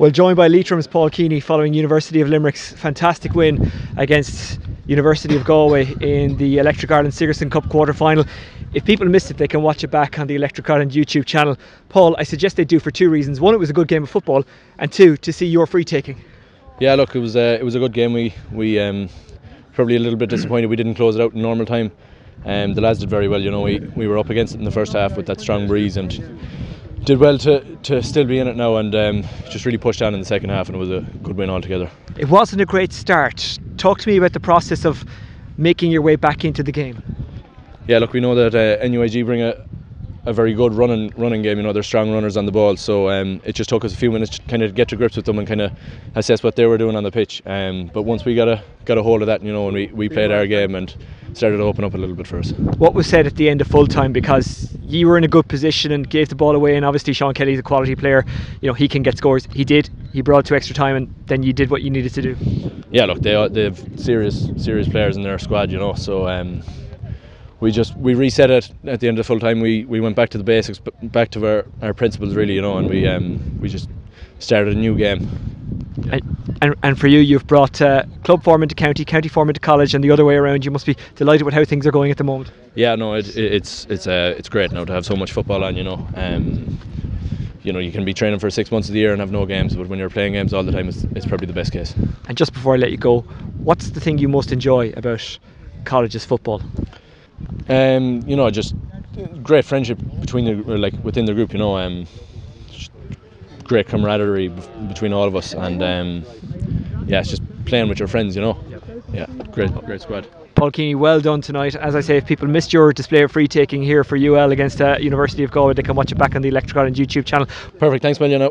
Well, joined by Leitrim's Paul Keaney following University of Limerick's fantastic win against University of Galway in the Electric Ireland Sigerson Cup quarter final. If people missed it, they can watch it back on the Electric Ireland YouTube channel. Paul, I suggest they do for two reasons. One, it was a good game of football, and two, to see your free taking. Yeah, look, it was a, it was a good game. We we um, probably a little bit disappointed we didn't close it out in normal time. Um, the lads did very well. You know, we, we were up against it in the first half with that strong breeze and did well to, to still be in it now and um, just really pushed on in the second half and it was a good win altogether. It wasn't a great start. Talk to me about the process of making your way back into the game. Yeah, look, we know that uh, NUIG bring a, a very good running running game. You know, they're strong runners on the ball, so um, it just took us a few minutes to kind of get to grips with them and kind of assess what they were doing on the pitch. Um, but once we got a got a hold of that, you know, and we, we played our game and started to open up a little bit for us. What was said at the end of full time because you were in a good position and gave the ball away, and obviously Sean Kelly's a quality player. You know, he can get scores. He did. He brought to extra time, and then you did what you needed to do. Yeah, look, they they have serious serious players in their squad, you know, so. Um, we just we reset it at the end of full time. We we went back to the basics, back to our, our principles really, you know, and we um, we just started a new game. And, and, and for you, you've brought uh, club form into county, county form into college, and the other way around. You must be delighted with how things are going at the moment. Yeah, no, it, it, it's it's uh, it's great now to have so much football on. You know, um, you know, you can be training for six months of the year and have no games, but when you're playing games all the time, it's, it's probably the best case. And just before I let you go, what's the thing you most enjoy about college's football? Um, you know, just great friendship between the like within the group. You know, um, great camaraderie between all of us, and um, yeah, it's just playing with your friends. You know, yeah, great, great squad. Paul Keaney, well done tonight. As I say, if people missed your display of free taking here for UL against uh, University of Galway, they can watch it back on the Electric Ireland YouTube channel. Perfect. Thanks, man. You know.